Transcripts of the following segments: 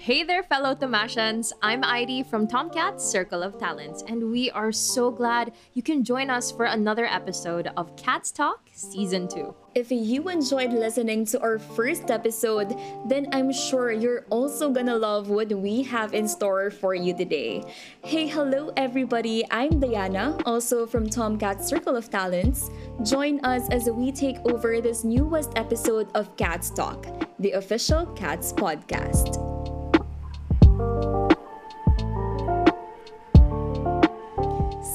Hey there, fellow Tomashans. I'm Heidi from Tomcat's Circle of Talents, and we are so glad you can join us for another episode of Cats Talk Season 2. If you enjoyed listening to our first episode, then I'm sure you're also gonna love what we have in store for you today. Hey, hello everybody, I'm Diana, also from Tomcat's Circle of Talents. Join us as we take over this newest episode of Cats Talk, the official Cats podcast.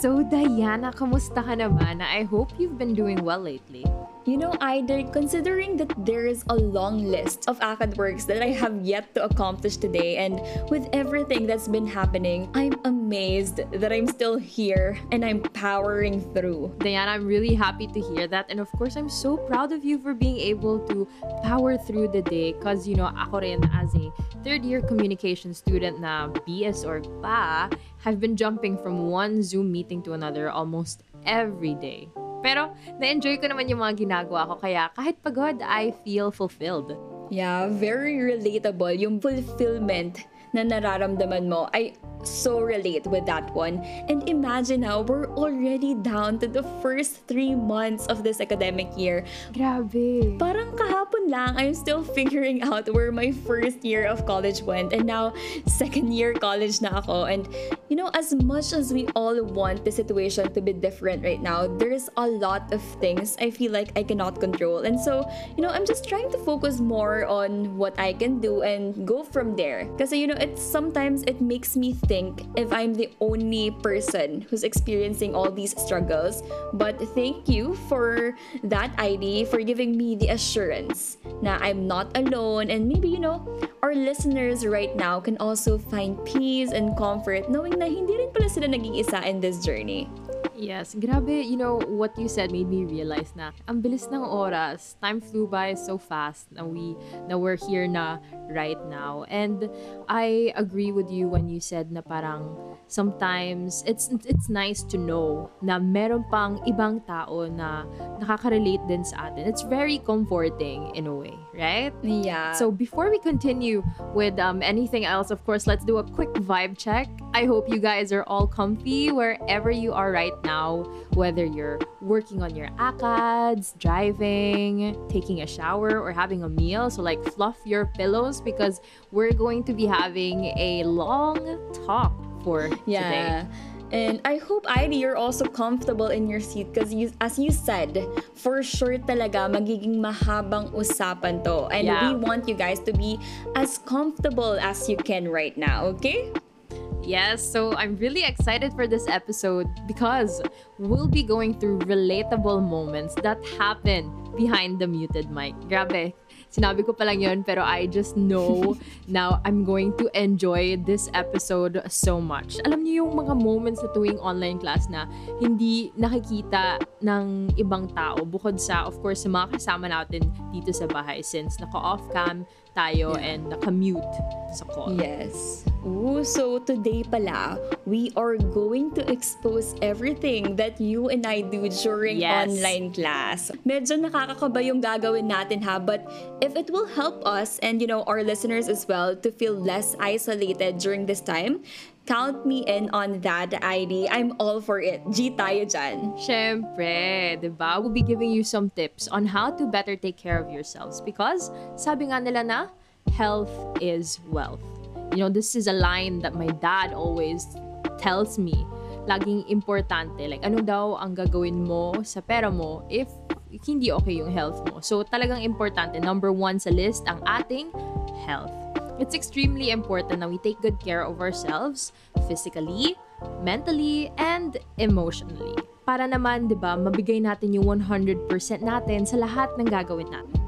So, Diana, kamusta ka naman? I hope you've been doing well lately. You know, either considering that there is a long list of ACAD works that I have yet to accomplish today, and with everything that's been happening, I'm amazed that I'm still here and I'm powering through. Diana, I'm really happy to hear that. And of course, I'm so proud of you for being able to power through the day. Because, you know, ako rin as a third year communication student na BS or pa, have been jumping from one Zoom meeting to another almost every day. Pero na-enjoy ko naman yung mga ginagawa ko kaya kahit pagod, I feel fulfilled. Yeah, very relatable. Yung fulfillment na nararamdaman mo. I so relate with that one. And imagine how we're already down to the first three months of this academic year. Grabe. Parang kahapon lang, I'm still figuring out where my first year of college went. And now, second year college na ako. And, you know, as much as we all want the situation to be different right now, there's a lot of things I feel like I cannot control. And so, you know, I'm just trying to focus more on what I can do and go from there. Because, you know, it's sometimes it makes me think think if I'm the only person who's experiencing all these struggles. But thank you for that ID, for giving me the assurance na I'm not alone. And maybe, you know, our listeners right now can also find peace and comfort knowing na hindi rin pala sila naging isa in this journey. Yes, grabe, you know, what you said made me realize na ang bilis ng oras. Time flew by so fast na we na we're here na right now. And I agree with you when you said na parang sometimes it's it's nice to know na meron pang ibang tao na nakaka-relate din sa atin. It's very comforting in a way, right? Yeah. So before we continue with um, anything else, of course, let's do a quick vibe check. I hope you guys are all comfy wherever you are right now, whether you're working on your ACADS, driving, taking a shower, or having a meal. So like fluff your pillows because we're going to be having a long talk for yeah. today. And I hope, Ivy, you're also comfortable in your seat because you, as you said, for sure talaga magiging mahabang usapan to. And Yeah. we want you guys to be as comfortable as you can right now, okay? Yes, so I'm really excited for this episode because we'll be going through relatable moments that happen behind the muted mic. Grabe, sinabi ko pa lang yun, pero I just know now I'm going to enjoy this episode so much. Alam niyo yung mga moments sa tuwing online class na hindi nakikita ng ibang tao bukod sa, of course, sa mga kasama natin dito sa bahay since naka-off cam tayo Yeah. and naka-mute sa call. Yes. Ooh, so today pala, we are going to expose everything that you and I do during Yes. online class. Medyo nakakakaba yung gagawin natin ha, but if it will help us and you know our listeners as well to feel less isolated during this time, count me in on that ID. I'm all for it. G tayo dyan. Siyempre, di ba? We'll be giving you some tips on how to better take care of yourselves because sabi nga nila na, health is wealth. You know, this is a line that my dad always tells me. Laging importante. Like, ano daw ang gagawin mo sa pera mo if hindi okay yung health mo. So, talagang importante. Number one sa list, ang ating health. It's extremely important that we take good care of ourselves physically, mentally, and emotionally. Para naman, di ba, mabigay natin yung 100% natin sa lahat ng gagawin natin.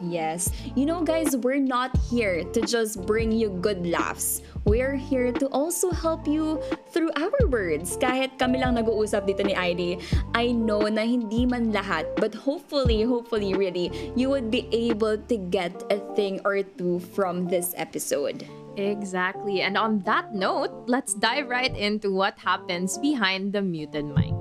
Yes. You know, guys, we're not here to just bring you good laughs. We're here to also help you through our words. Kahit kami lang nag-uusap dito ni ID, I know na hindi man lahat, but hopefully, hopefully, really, you would be able to get a thing or two from this episode. Exactly. And on that note, let's dive right into what happens behind the muted mic.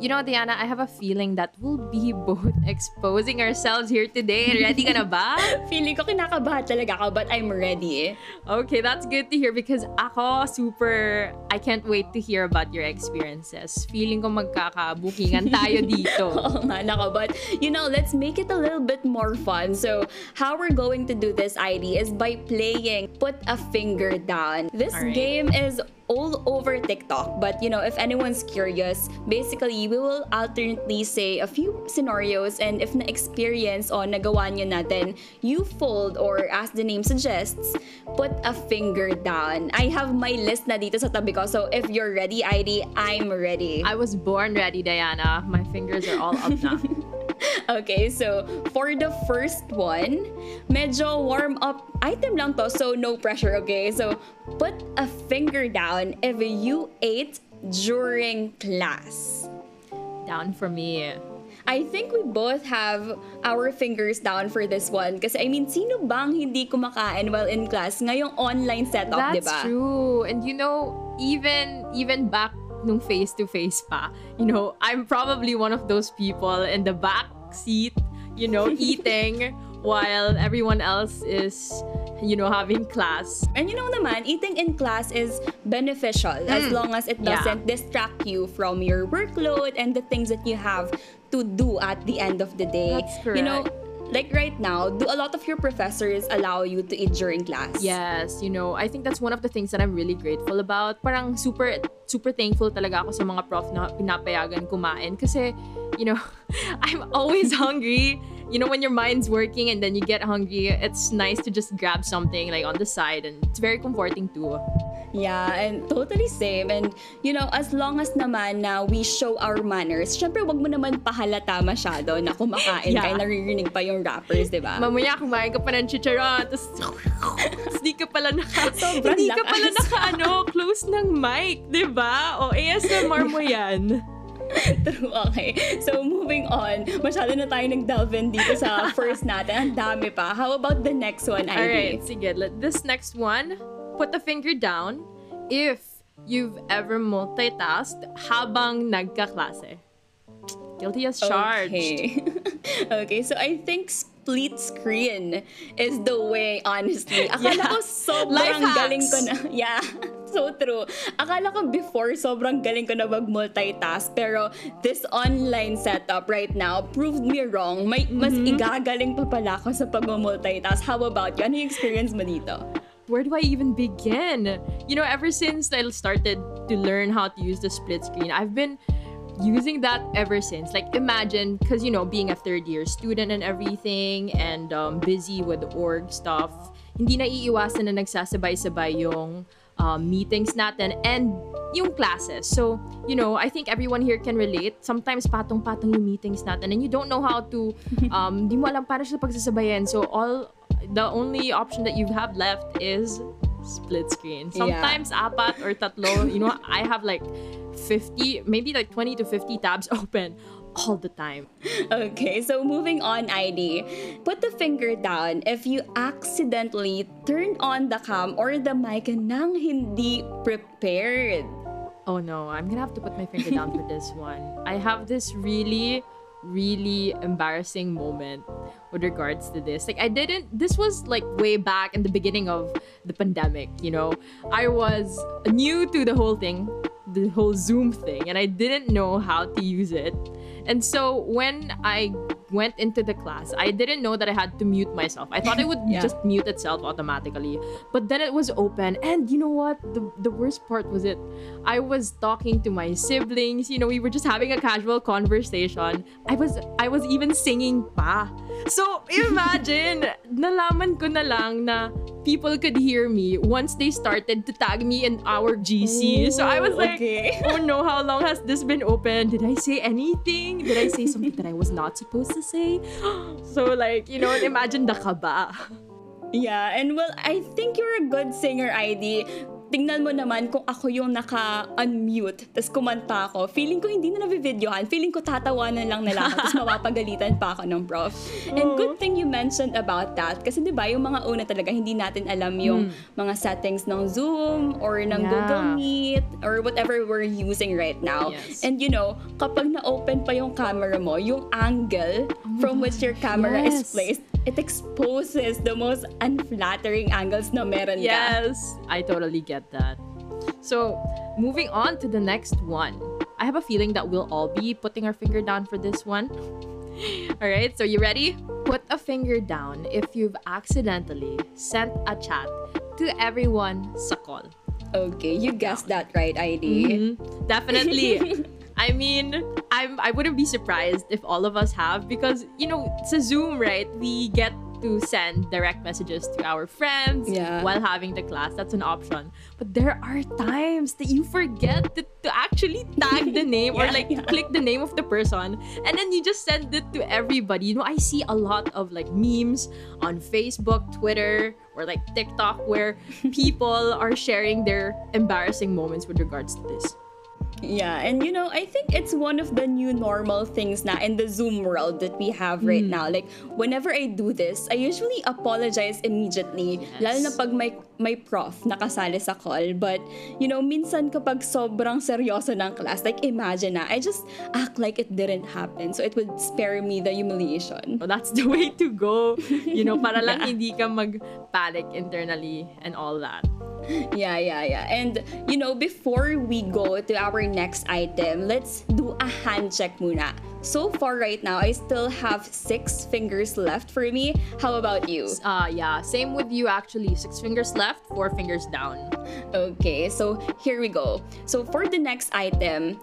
You know, Diana, I have a feeling that we'll be both exposing ourselves here today. Ready ka na ba? Feeling ko kinakabahan talaga ako, but I'm ready. Okay, that's good to hear because ako super, I can't wait to hear about your experiences. Feeling ko magkakabukingan tayo dito. Oo nga, nako. But, you know, let's make it a little bit more fun. So, how we're going to do this ID is by playing Put a Finger Down. This Alright. game is all over TikTok. But, you know, if anyone's curious, basically, we will alternately say a few scenarios and if na-experience o nagawa nyo natin, you fold or as the name suggests, put a finger down. I have my list na dito sa tabi ko. So, if you're ready, ID, I'm ready. I was born ready, Diana. My fingers are all up na. Okay, so for the first one, medyo warm up item lang to, so no pressure, okay? So put a finger down if you ate during class. Down for me. I think we both have our fingers down for this one. Kasi I mean, sino bang hindi kumakain while in class ngayong online setup, di That's ba? true. And you know, even even back nung face to face pa, you know, I'm probably one of those people in the back seat, you know, eating while everyone else is, you know, having class. And you know naman, eating in class is beneficial as long as it Mm. Yeah. doesn't distract you from your workload and the things that you have to do at the end of the day. That's You know, correct. Like right now, do a lot of your professors allow you to eat during class? Yes, you know, I think that's one of the things that I'm really grateful about. Parang super super thankful talaga ako sa mga prof na pinapayagan kumain kasi you know, I'm always hungry. You know, when your mind's working and then you get hungry, it's nice to just grab something like on the side and it's very comforting too. Yeah, and totally same. And, you know, as long as naman na we show our manners, syempre wag mo naman pahalata masyado na kumakain Yeah. ka, naririnig pa yung rappers, di ba? Mamaya kumain ka pa ng chicharon, tapos tapos di ka pala naka, Sobrang hindi ka pala naka, ano, close ng mic, di ba? O ASMR mo yan. True, okay. So, moving on. Masyado na tayo nag-delve in dito sa first natin. Ang dami pa. How about the next one, Ivy? Alright, sige. Let, this next one, put the finger down if you've ever multitasked habang nagkaklase. Guilty as charged. Okay. okay, so I think split screen is the way, honestly. Akala Yeah. ko sobrang galing ko na. Yeah. So true. Akala ko before sobrang galing ko na mag-multitask pero this online setup right now proved me wrong. May mas Mm-hmm. igagaling pa pala ako sa pag-multitask. How about you? Ano yung experience mo dito? Where do I even begin? You know, ever since I started to learn how to use the split screen, I've been using that ever since. Like, imagine, because, you know, being a third year student and everything, and um, busy with org stuff, hindi na iiwasan na nagsasabay-sabay yung um, meetings natin and yung classes. So, you know, I think everyone here can relate. Sometimes patong-patong yung meetings natin and you don't know how to, um, di mo alam paano siya pagsasabayan. So, all, the only option that you have left is split screen. Yeah. Sometimes apat or tatlo. You know, I have like 50, maybe like 20 to 50 tabs open all the time. Okay, so moving on, ID. Put the finger down if you accidentally turn on the cam or the mic and nang hindi prepared. Oh no, I'm gonna have to put my finger down for this one. I have this really, really embarrassing moment with regards to this. Like, I didn't, this was like way back in the beginning of the pandemic, you know? I was new to the whole thing, the whole Zoom thing, and I didn't know how to use it. And so when I went into the class, I didn't know that I had to mute myself. I thought it would Yeah. just mute itself automatically. But then it was open. And you know what? The, the worst part was it. I was talking to my siblings. You know, we were just having a casual conversation. I was I was even singing pa. So imagine, nalaman ko na lang na people could hear me once they started to tag me in our GC. so I was like, okay. oh no, how long has this been open? Did I say anything? Did I say something that I was not supposed to say? so like, you know, imagine the kaba. Yeah, and well, I think you're a good singer, ID. Tingnan mo naman kung ako yung naka-unmute, tapos kumanta ako, feeling ko hindi na nabibidyohan, feeling ko tatawanan lang nila ako, tapos mapapagalitan pa ako ng prof. And good thing you mentioned about that, kasi di ba yung mga una talaga, hindi natin alam yung mga settings ng Zoom, or ng Yeah. Google Meet, or whatever we're using right now. Yes. And you know, kapag na-open pa yung camera mo, yung angle from which your camera is Yes. placed, it exposes the most unflattering angles na meron ka. Yes, I totally get that. So, moving on to the next one. I have a feeling that we'll all be putting our finger down for this one. All right, so you ready? Put a finger down if you've accidentally sent a chat to everyone sa call. Okay, you guessed that right, ID. Mhm, Definitely. I mean, I'm I wouldn't be surprised if all of us have because you know, it's a Zoom, right? We get to send direct messages to our friends Yeah. while having the class. That's an option. But there are times that you forget to, to actually tag the name or like yeah. click the name of the person and then you just send it to everybody. You know, I see a lot of like memes on Facebook, Twitter, or like TikTok where people are sharing their embarrassing moments with regards to this. Yeah, and you know, I think it's one of the new normal things na in the Zoom world that we have right now. Like, whenever I do this, I usually apologize immediately. Yes. Lalo na pag may, may prof nakasali sa call. But, you know, minsan kapag sobrang seryoso ng class, like imagine na, I just act like it didn't happen. So it would spare me the humiliation. So that's the way to go. You know, para lang Yeah. hindi ka mag-panic internally and all that. Yeah, yeah, yeah. And, you know, before we go to our next item, let's do a hand check muna. So far right now, I still have six fingers left for me. How about you? Uh, yeah, same with you actually. Six fingers left, four fingers down. Okay, so here we go. So for the next item,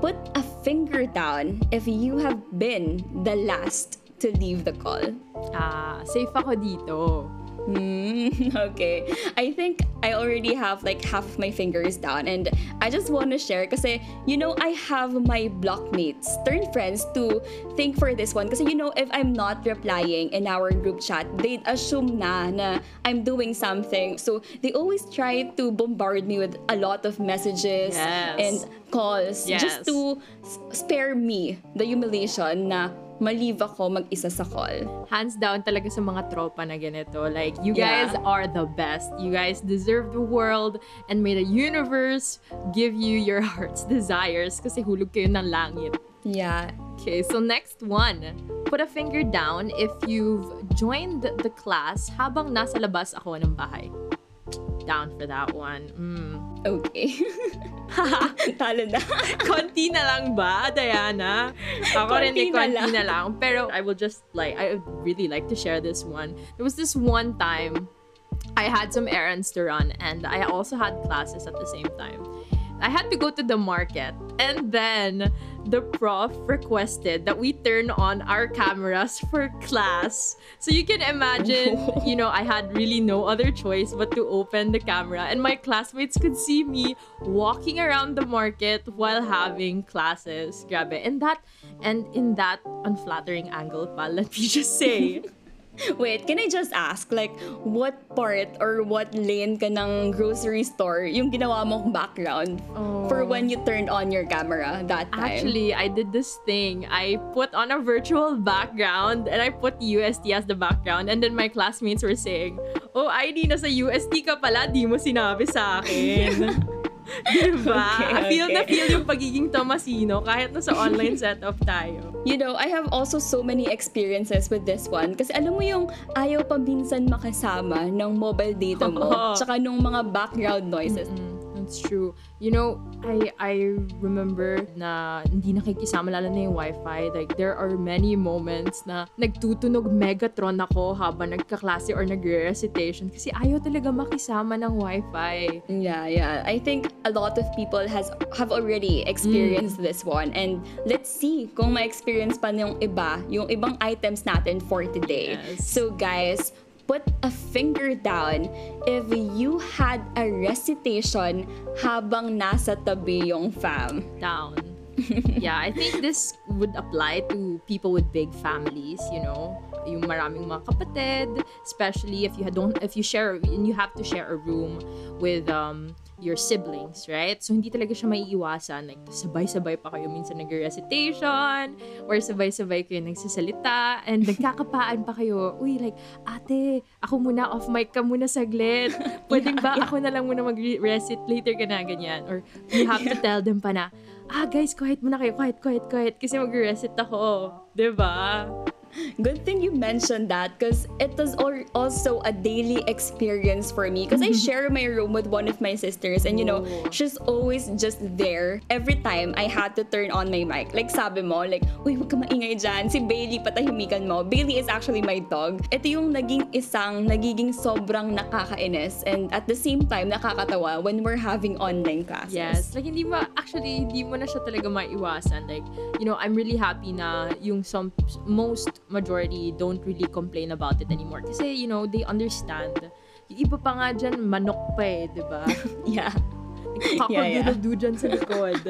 put a finger down if you have been the last to leave the call. Ah, safe ako dito. Hmm, okay. I think I already have like half my fingers down and I just want to share kasi you know I have my blockmates, turn friends to think for this one kasi you know if I'm not replying in our group chat, they'd assume na na I'm doing something. So they always try to bombard me with a lot of messages Yes. and calls Yes. just to spare me the humiliation na ma-leave ako mag-isa sa call. Hands down talaga sa mga tropa na ganito. Like, you Yeah. guys are the best. You guys deserve the world and may the universe give you your heart's desires kasi hulog kayo ng langit. Yeah. Okay, so next one. Put a finger down if you've joined the class habang nasa labas ako ng bahay. Down for that one. Mm. Okay. Talo na. konti na lang ba, Diana? Ako rin Konti na lang. na lang. Pero I will just like, I would really like to share this one. There was this one time, I had some errands to run and I also had classes at the same time. I had to go to the market and then the prof requested that we turn on our cameras for class. So you can imagine, you know, I had really no other choice but to open the camera and my classmates could see me walking around the market while having classes. Grabe. And that and in that unflattering angle pa, let me just say. Wait, can I just ask, like, what part or what lane ka ng grocery store yung ginawa mong background for Oh. when you turned on your camera that time? Actually, I did this thing. I put on a virtual background and I put UST as the background. And then my classmates were saying, Oh, ID, nasa UST ka pala, di mo sinabi sa akin. diba? Okay, I feel na okay. feel yung pagiging Tomasino kahit nasa online setup tayo. You know, I have also so many experiences with this one. Kasi alam mo yung ayaw pa minsan makasama ng mobile data mo. Tsaka nung mga background noises. Mm, that's true. You know, I I remember na hindi nakikisama lalo na yung wifi. Like, there are many moments na nagtutunog Megatron ako habang nagkaklase or nagre-recitation kasi ayaw talaga makisama ng wifi. Yeah, yeah. I think a lot of people has have already experienced this one. And let's see kung ma-experience pa yung iba, yung ibang items natin for today. Yes. So guys, put a finger down if you had a recitation habang nasa tabi yung fam. Down. yeah, I think this would apply to people with big families, you know. yung maraming mga kapatid, especially if you don't if you share and you have to share a room with um your siblings, right? So, hindi talaga siya maiiwasan. Like, sabay-sabay pa kayo minsan nag-recitation or sabay-sabay kayo nagsasalita and nagkakapaan pa kayo. Uy, like, ate, ako muna off mic ka muna saglit. Pwedeng ba ako na lang muna mag-recite later ka na, ganyan. Or you have to tell them pa na, ah, guys, quiet muna kayo. Quiet, quiet, quiet. Kasi mag-recite ako. ba? Good thing you mentioned that because it was al- also a daily experience for me because I share my room with one of my sisters and you know, Oh. she's always just there every time I had to turn on my mic. Like sabi mo, like, uy, huwag ka maingay dyan. Si Bailey, patahimikan mo. Bailey is actually my dog. Ito yung naging isang, nagiging sobrang nakakainis and at the same time, nakakatawa when we're having online classes. Yes. Like, hindi mo, actually, hindi mo na siya talaga maiwasan. Like, you know, I'm really happy na yung some, most majority don't really complain about it anymore. Kasi, you know, they understand. Yung iba pa nga dyan, manok pa eh, di ba? Yeah. Kakagulado dyan sa likod.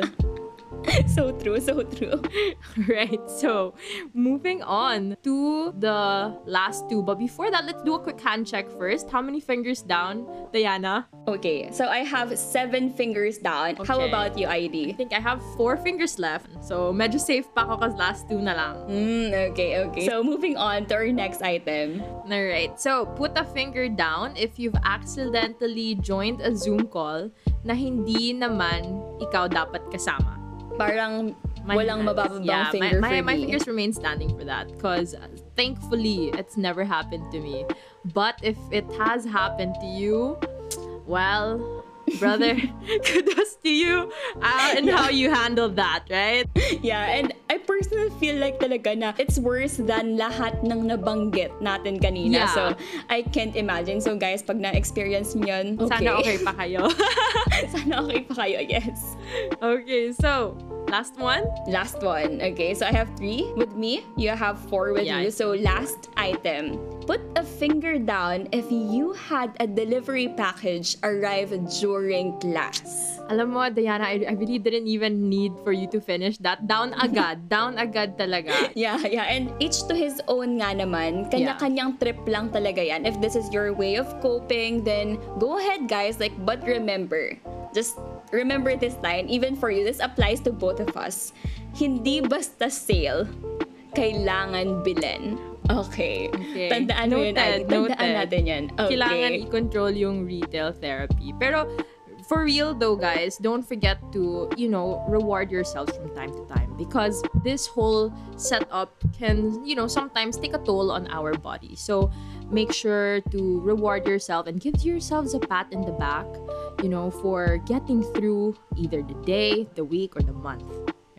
so true, so true. right. So, moving on to the last two. But before that, let's do a quick hand check first. How many fingers down, Diana? Okay, so I have seven fingers down. How Okay. about you, I ID? think I have four fingers left. So, medyo safe pa ako kasi last two na lang. Mm, okay, okay. So moving on to our next item. Alright, so put a finger down if you've accidentally joined a Zoom call na hindi naman ikaw dapat kasama. Parang My walang hands- mabababang yeah, finger my, my, my fingers remain standing for that because uh, thankfully it's never happened to me. But if it has happened to you, well, brother, kudos to you uh, and how you handled that, right? Yeah, and I personally feel like talaga na it's worse than lahat ng nabanggit natin kanina. Yeah. So, I can't imagine. So, guys, pag na-experience niyo yun, okay. Sana okay pa kayo. Sana okay pa kayo, yes. okay, so last one. Last one. Okay, so I have three with me. You have four with Yeah. you. So last item. Put a finger down if you had a delivery package arrive during class. Alam mo, Diana, I, I really didn't even need for you to finish that. Down agad. down agad talaga. Yeah, yeah. And each to his own nga naman. Kanya-kanyang trip lang talaga yan. If this is your way of coping, then go ahead, guys. Like, but remember, just remember this line. Even for you, this applies to both of us. Hindi basta sale, kailangan bilhin. Okay. Okay. Tandaan mo yun. Noted, Tandaan noted. natin yan. Okay. Kailangan i-control yung retail therapy. Pero, for real though, guys, don't forget to, you know, reward yourselves from time to time. Because this whole setup can, you know, sometimes take a toll on our body. So, make sure to reward yourself and give yourselves a pat in the back, you know, for getting through either the day, the week, or the month.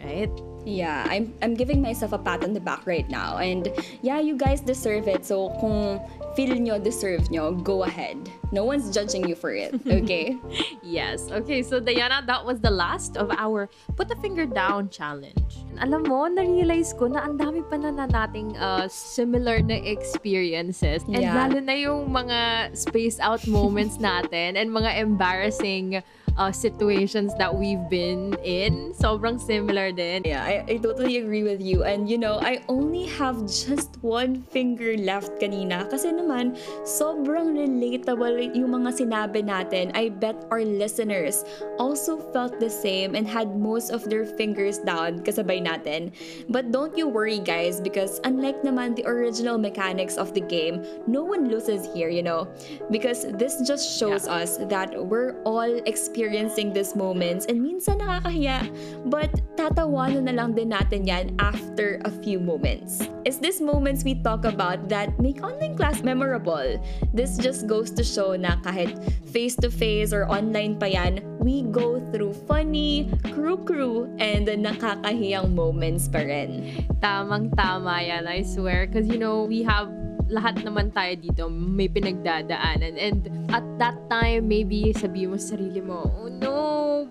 Right? Yeah, I'm I'm giving myself a pat on the back right now. And yeah, you guys deserve it. So kung feel nyo deserve nyo, go ahead. No one's judging you for it, okay? Yes. Okay, so Diana, that was the last of our Put the Finger Down challenge. Alam mo, na-realize ko na ang dami pa na na nating uh, similar na experiences. And Yeah. lalo na yung mga space out moments natin and mga embarrassing uh, situations that we've been in. Sobrang similar din. Yeah, I, I totally agree with you. And you know, I only have just one finger left kanina. Kasi naman, sobrang relatable yung mga sinabi natin. I bet our listeners also felt the same and had most of their fingers down kasabay natin. But don't you worry guys, because unlike naman the original mechanics of the game, no one loses here, you know? Because this just shows us that we're all experiencing these moments and minsan nakakahiya, but tatawanan na lang din natin yan after a few moments. It's these moments we talk about that make online class memorable. This just goes to show na kahit face-to-face or online pa yan, we go through funny, crew-crew, and nakakahiyang moments pa rin. Tamang-tama yan, I swear. Because, you know, we have lahat naman tayo dito may pinagdadaanan. And at that time, maybe sabi mo sa sarili mo, oh no,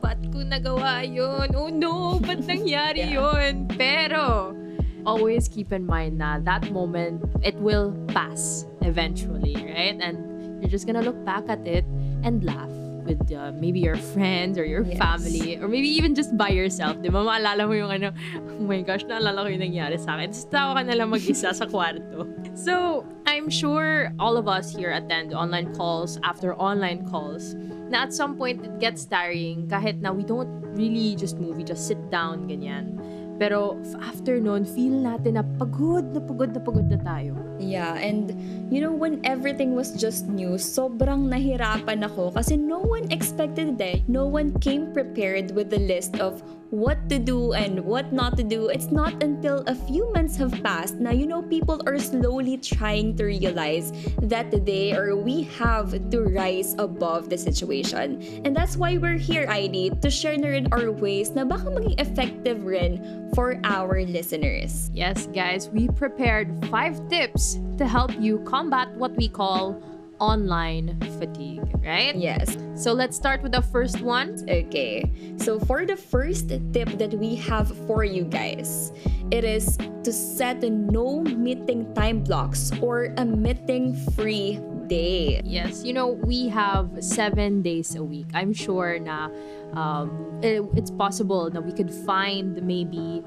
ba't ko nagawa yun? Oh no, ba't nangyari Yeah. yun? Pero, always keep in mind na that moment, it will pass eventually, right? And you're just gonna look back at it and laugh. With uh, maybe your friends or your Yes. family or maybe even just by yourself. Di ba? Maalala mo yung ano, oh my gosh, naalala ko yung nangyari sa akin. Tapos tawa ka na lang mag-isa sa kwarto. So, I'm sure all of us here attend online calls after online calls na at some point it gets tiring kahit na we don't really just move, we just sit down, ganyan. Pero after nun, feel natin na pagod na pagod na pagod na tayo. Yeah, and you know, when everything was just new, sobrang nahirapan ako kasi no one expected it. No one came prepared with the list of what to do and what not to do. It's not until a few months have passed now, you know, people are slowly trying to realize that they or we have to rise above the situation. And that's why we're here, ID, to share na rin our ways na baka maging effective rin for our listeners. Yes, guys, we prepared five tips to help you combat what we call online fatigue, right? Yes. So let's start with the first one. Okay, so for the first tip that we have for you guys, it is to set no meeting time blocks or a meeting free day. Yes, you know, we have seven days a week. I'm sure na um, it- it's possible that we could find maybe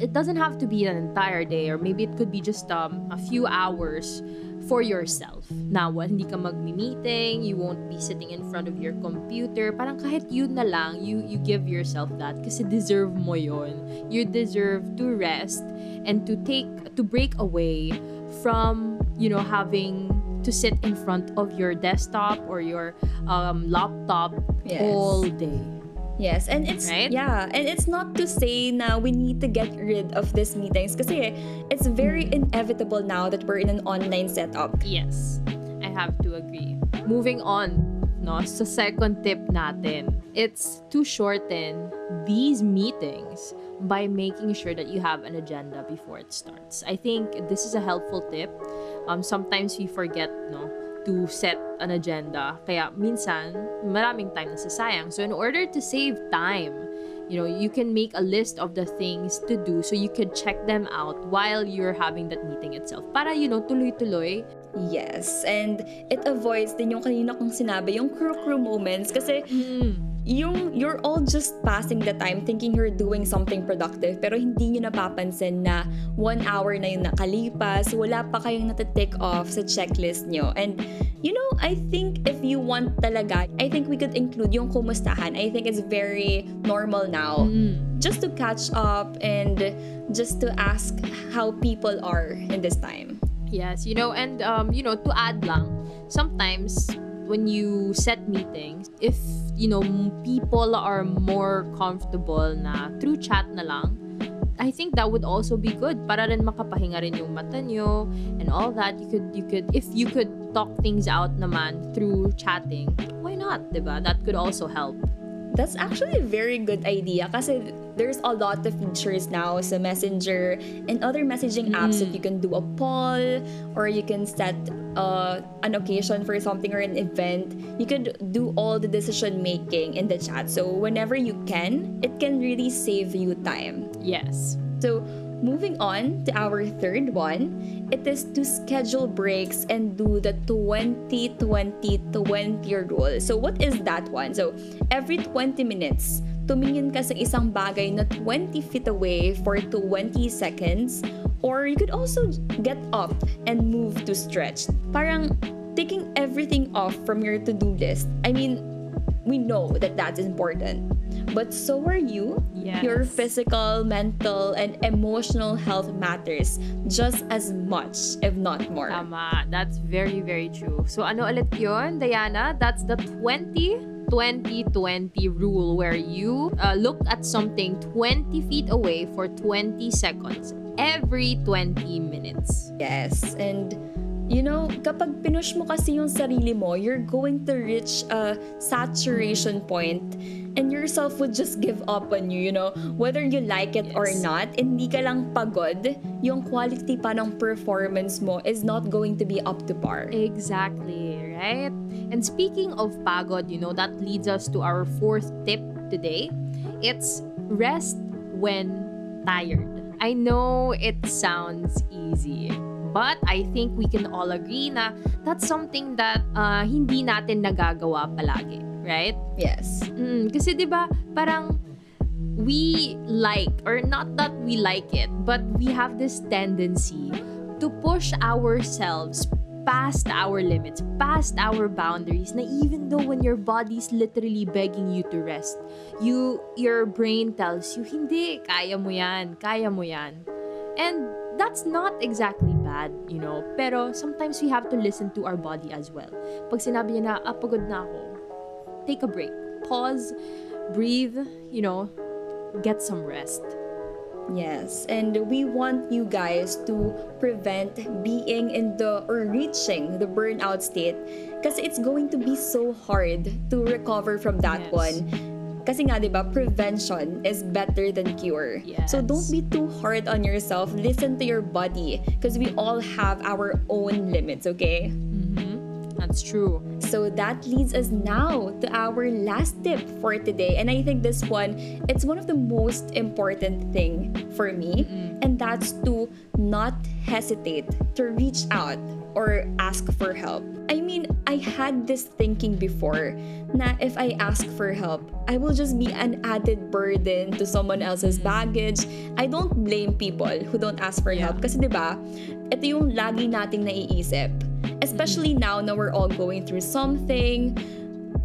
it doesn't have to be an entire day or maybe it could be just um, a few hours for yourself. Na what, hindi ka magmi-meeting, you won't be sitting in front of your computer. Parang kahit yun na lang, you, you give yourself that kasi deserve mo yun. You deserve to rest and to take, to break away from, you know, having to sit in front of your desktop or your um, laptop Yes. all day. Yes, and it's Right? yeah, and it's not to say now we need to get rid of these meetings kasi it's very inevitable now that we're in an online setup. Yes, I have to agree. Moving on, no, sa second tip natin, it's to shorten these meetings by making sure that you have an agenda before it starts. I think this is a helpful tip. Um, sometimes we forget, no, to set an agenda. Kaya minsan, maraming time nasasayang. So in order to save time, you know, you can make a list of the things to do so you can check them out while you're having that meeting itself. Para, you know, tuloy-tuloy. Yes, and it avoids din yung kanina kong sinabi, yung crew-crew moments kasi yung you're all just passing the time thinking you're doing something productive pero hindi nyo napapansin na one hour na yung nakalipas, wala pa kayong natatick off sa checklist nyo. And you know, I think if you want talaga, I think we could include yung kumustahan. I think it's very normal now. Just to catch up and just to ask how people are in this time. Yes, you know, and um, you know, to add lang, sometimes when you set meetings, if you know people are more comfortable na through chat na lang, I think that would also be good para rin makapahinga rin yung mata nyo and all that. You could you could if you could talk things out naman through chatting, why not, 'di ba? That could also help. That's actually a very good idea kasi there's a lot of features now sa Messenger and other messaging apps that you can do a poll or you can set uh, an occasion for something or an event. You could do all the decision making in the chat. So whenever you can, it can really save you time. Yes. So, moving on to our third one, it is to schedule breaks and do the 20-20-20 rule. So, what is that one? So, every 20 minutes, tumingin ka sa isang bagay na 20 feet away for 20 seconds. Or you could also get up and move to stretch. Parang taking everything off from your to-do list. I mean, we know that that's important. But so are you. Yes. Your physical, mental, and emotional health matters just as much, if not more. Tama. That's very, very true. So ano ulit yun, Diana? That's the 20 20-20 rule where you uh, look at something 20 feet away for 20 seconds every 20 minutes. Yes, and you know, kapag pinush mo kasi yung sarili mo, you're going to reach a saturation point and yourself would just give up on you, you know. Whether you like it or Yes. not, hindi ka lang pagod, yung quality pa ng performance mo is not going to be up to par. Exactly, right? And speaking of pagod, you know, that leads us to our fourth tip today. It's rest when tired. I know it sounds easy, but I think we can all agree na that's something that uh, hindi natin nagagawa palagi. right? Yes. Mm, kasi 'di ba, parang we like or not that we like it, but we have this tendency to push ourselves past our limits, past our boundaries na even though when your body's literally begging you to rest, you your brain tells you hindi, kaya mo 'yan, kaya mo 'yan. And that's not exactly bad, you know. Pero sometimes we have to listen to our body as well. Pag sinabi niya na, ah, pagod na ako, take a break. Pause, breathe, you know, get some rest. Yes, and we want you guys to prevent being in the or reaching the burnout state because it's going to be so hard to recover from that Yes. one. Kasi nga, di ba, prevention is better than cure. Yes. So don't be too hard on yourself. Listen to your body because we all have our own limits, okay? That's true. So that leads us now to our last tip for today. And I think this one, it's one of the most important thing for me. And that's to not hesitate to reach out or ask for help. I mean, I had this thinking before na if I ask for help, I will just be an added burden to someone else's baggage. I don't blame people who don't ask for Yeah. help kasi 'di ba? Ito yung lagi nating naiisip. Especially now na we're all going through something.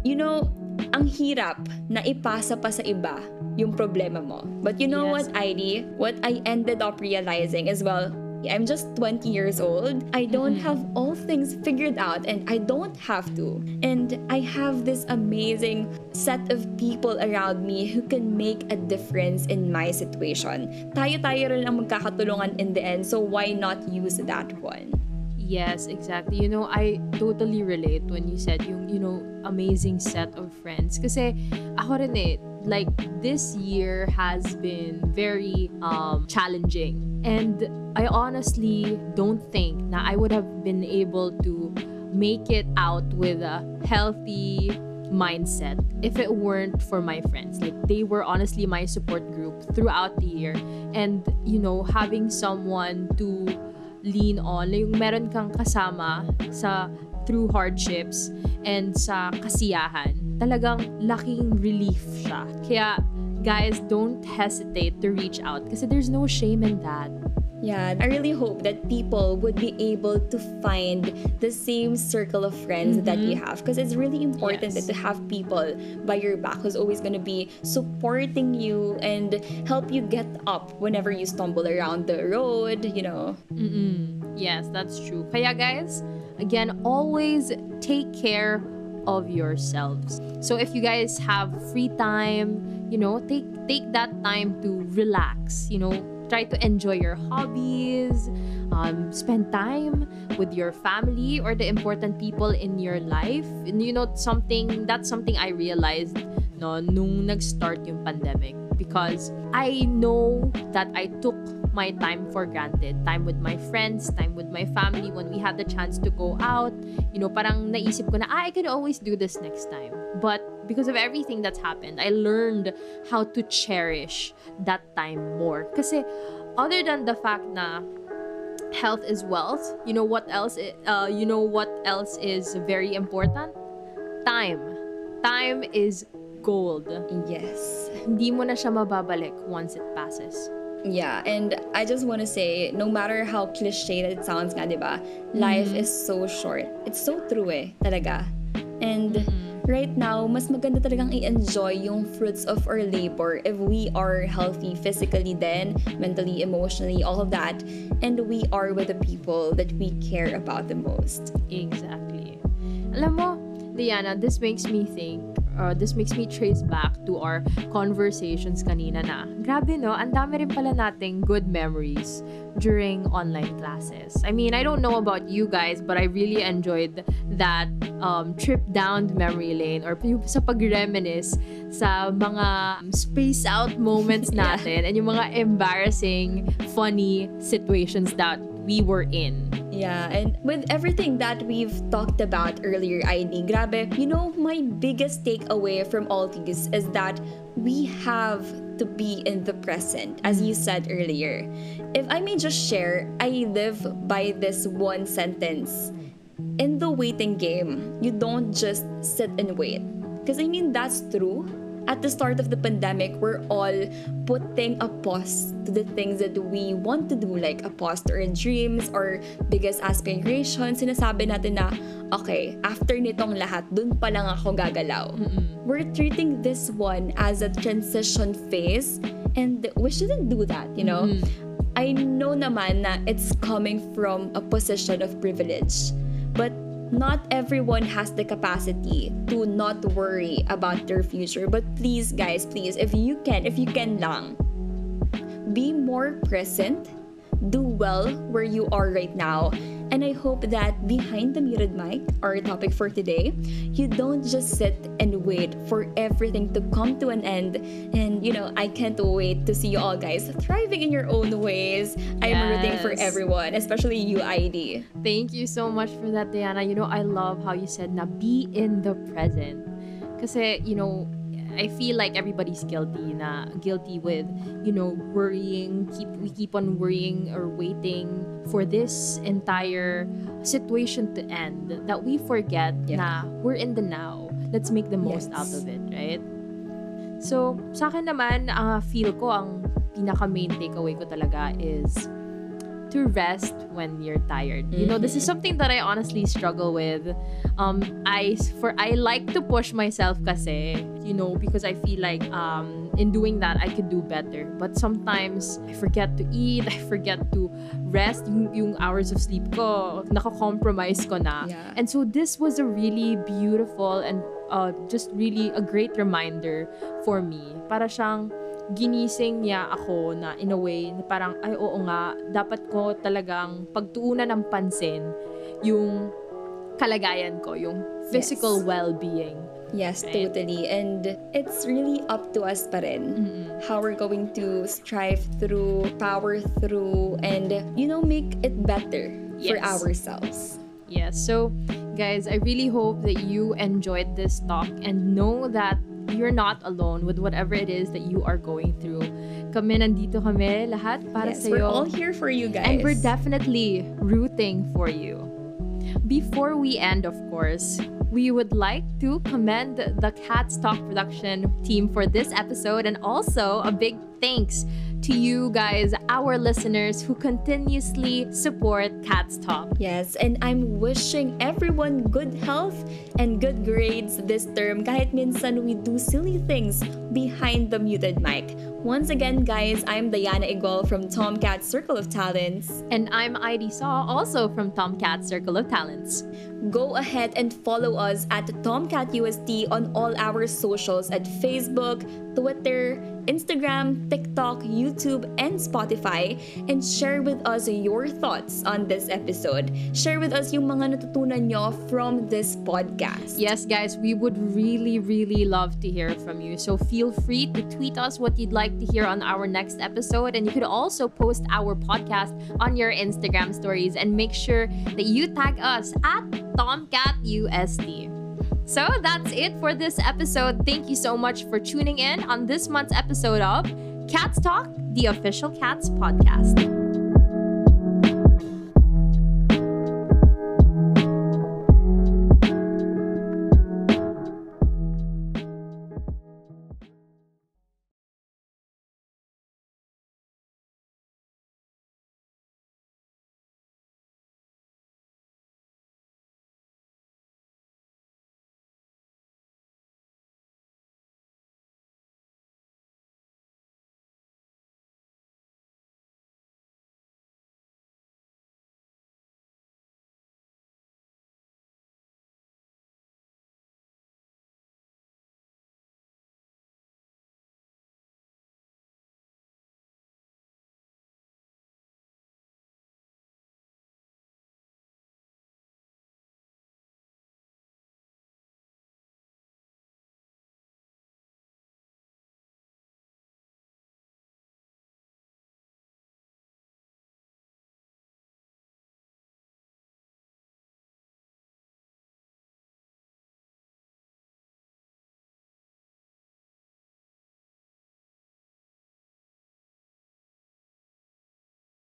You know, ang hirap na ipasa pa sa iba yung problema mo. But you know Yes. what, Heidi? What I ended up realizing as well, I'm just 20 years old. I don't have all things figured out and I don't have to. And I have this amazing set of people around me who can make a difference in my situation. Tayo-tayo rin ang magkakatulungan in the end, so why not use that one? Yes, exactly. You know, I totally relate when you said yung, you know, amazing set of friends. Kasi ako rin eh, like this year has been very um, challenging. And I honestly don't think na I would have been able to make it out with a healthy mindset if it weren't for my friends. Like they were honestly my support group throughout the year. And you know, having someone to lean on, yung meron kang kasama sa through hardships and sa kasiyahan, talagang laking relief siya. Kaya, guys, don't hesitate to reach out kasi there's no shame in that. Yeah, I really hope that people would be able to find the same circle of friends that you mm-hmm. have because it's really important Yes. that to have people by your back who's always going to be supporting you and help you get up whenever you stumble around the road, you know. Mm-mm. Yes, that's true. Kaya guys, again, always take care of yourselves. So if you guys have free time, you know, take take that time to relax, you know, try to enjoy your hobbies, um, spend time with your family or the important people in your life. And you know, something that's something I realized no nung nag-start yung pandemic because I know that I took my time for granted. Time with my friends, time with my family when we had the chance to go out. You know, parang naisip ko na, ah, I can always do this next time. But because of everything that's happened, I learned how to cherish that time more. Kasi other than the fact na health is wealth, you know what else uh, you know what else is very important? Time. Time is gold. Yes. Hindi mo na siya mababalik once it passes. Yeah, and I just want to say, no matter how cliche that it sounds nga, di ba? Life is so short. It's so true eh, talaga. And right now, mas maganda talagang i-enjoy yung fruits of our labor if we are healthy physically then, mentally, emotionally, all of that. And we are with the people that we care about the most. Exactly. Alam mo, Liana, this makes me think, uh, this makes me trace back to our conversations kanina na, grabe no, ang dami rin pala nating good memories during online classes. I mean, I don't know about you guys, but I really enjoyed that um, trip down memory lane or sa pag-reminisce sa mga space out moments Yeah. natin and yung mga embarrassing, funny situations that we were in. Yeah, and with everything that we've talked about earlier, ID, grabe, you know, my biggest takeaway from all these is that we have to be in the present, as you said earlier. If I may just share, I live by this one sentence. In the waiting game, you don't just sit and wait. Because I mean, that's true. At the start of the pandemic, we're all putting a pause to the things that we want to do, like a pause to our dreams or biggest aspirations. Sinasabi natin na, okay, after nitong lahat, dun pa lang ako gagalaw. We're treating this one as a transition phase and we shouldn't do that, you know? I know naman na it's coming from a position of privilege. But not everyone has the capacity to not worry about their future. But please, guys, please, if you can, if you can lang, be more present, do well where you are right now. And I hope that behind the muted mic, our topic for today, you don't just sit and wait for everything to come to an end. And, you know, I can't wait to see you all guys thriving in your own ways. I'm rooting for everyone, especially you, ID. Thank you so much for that, Diana. You know, I love how you said na be in the present. Kasi, you know, I feel like everybody's guilty na guilty with, you know, worrying. Keep we keep on worrying or waiting for this entire situation to end that we forget Yeah. na we're in the now. Let's make the most Yes. out of it, right? So, sa akin naman, ah, feel ko ang pinaka main takeaway ko talaga is to rest when you're tired. You know, this is something that I honestly struggle with. Um, I for I like to push myself kasi, you know, because I feel like um in doing that I could do better. But sometimes I forget to eat, I forget to rest. Yung, yung hours of sleep ko, nako-compromise ko na. Yeah. And so this was a really beautiful and uh, just really a great reminder for me. Para siyang ginising niya ako na in a way na parang ay oo nga dapat ko talagang pagtuunan ng pansin yung kalagayan ko yung physical Yes. well-being Yes, Right. totally. And it's really up to us pa rin how we're going to strive through, power through, and, you know, make it better for Yes. ourselves. Yes. So, guys, I really hope that you enjoyed this talk and know that you're not alone with whatever it is that you are going through. Kami nandito kami lahat para yes, sa we're all here for you guys. And we're definitely rooting for you. Before we end, of course, we would like to commend the Cats Talk production team for this episode and also a big thanks to you guys, our listeners who continuously support Cats Talk. Yes, and I'm wishing everyone good health and good grades this term kahit minsan we do silly things behind the muted mic. Once again, guys, I'm Diana Igol from Tomcat Circle of Talents. And I'm Heidi Saw, also from Tomcat Circle of Talents. Go ahead and follow us at Tomcat UST on all our socials at Facebook, Twitter, Instagram, TikTok, YouTube, and Spotify and share with us your thoughts on this episode. Share with us yung mga natutunan nyo from this podcast. Yes, guys, we would really, really love to hear from you. So feel free to tweet us what you'd like to hear on our next episode. And you could also post our podcast on your Instagram stories and make sure that you tag us at TomcatUSD. So that's it for this episode. Thank you so much for tuning in on this month's episode of Cats Talk, the official Cats podcast.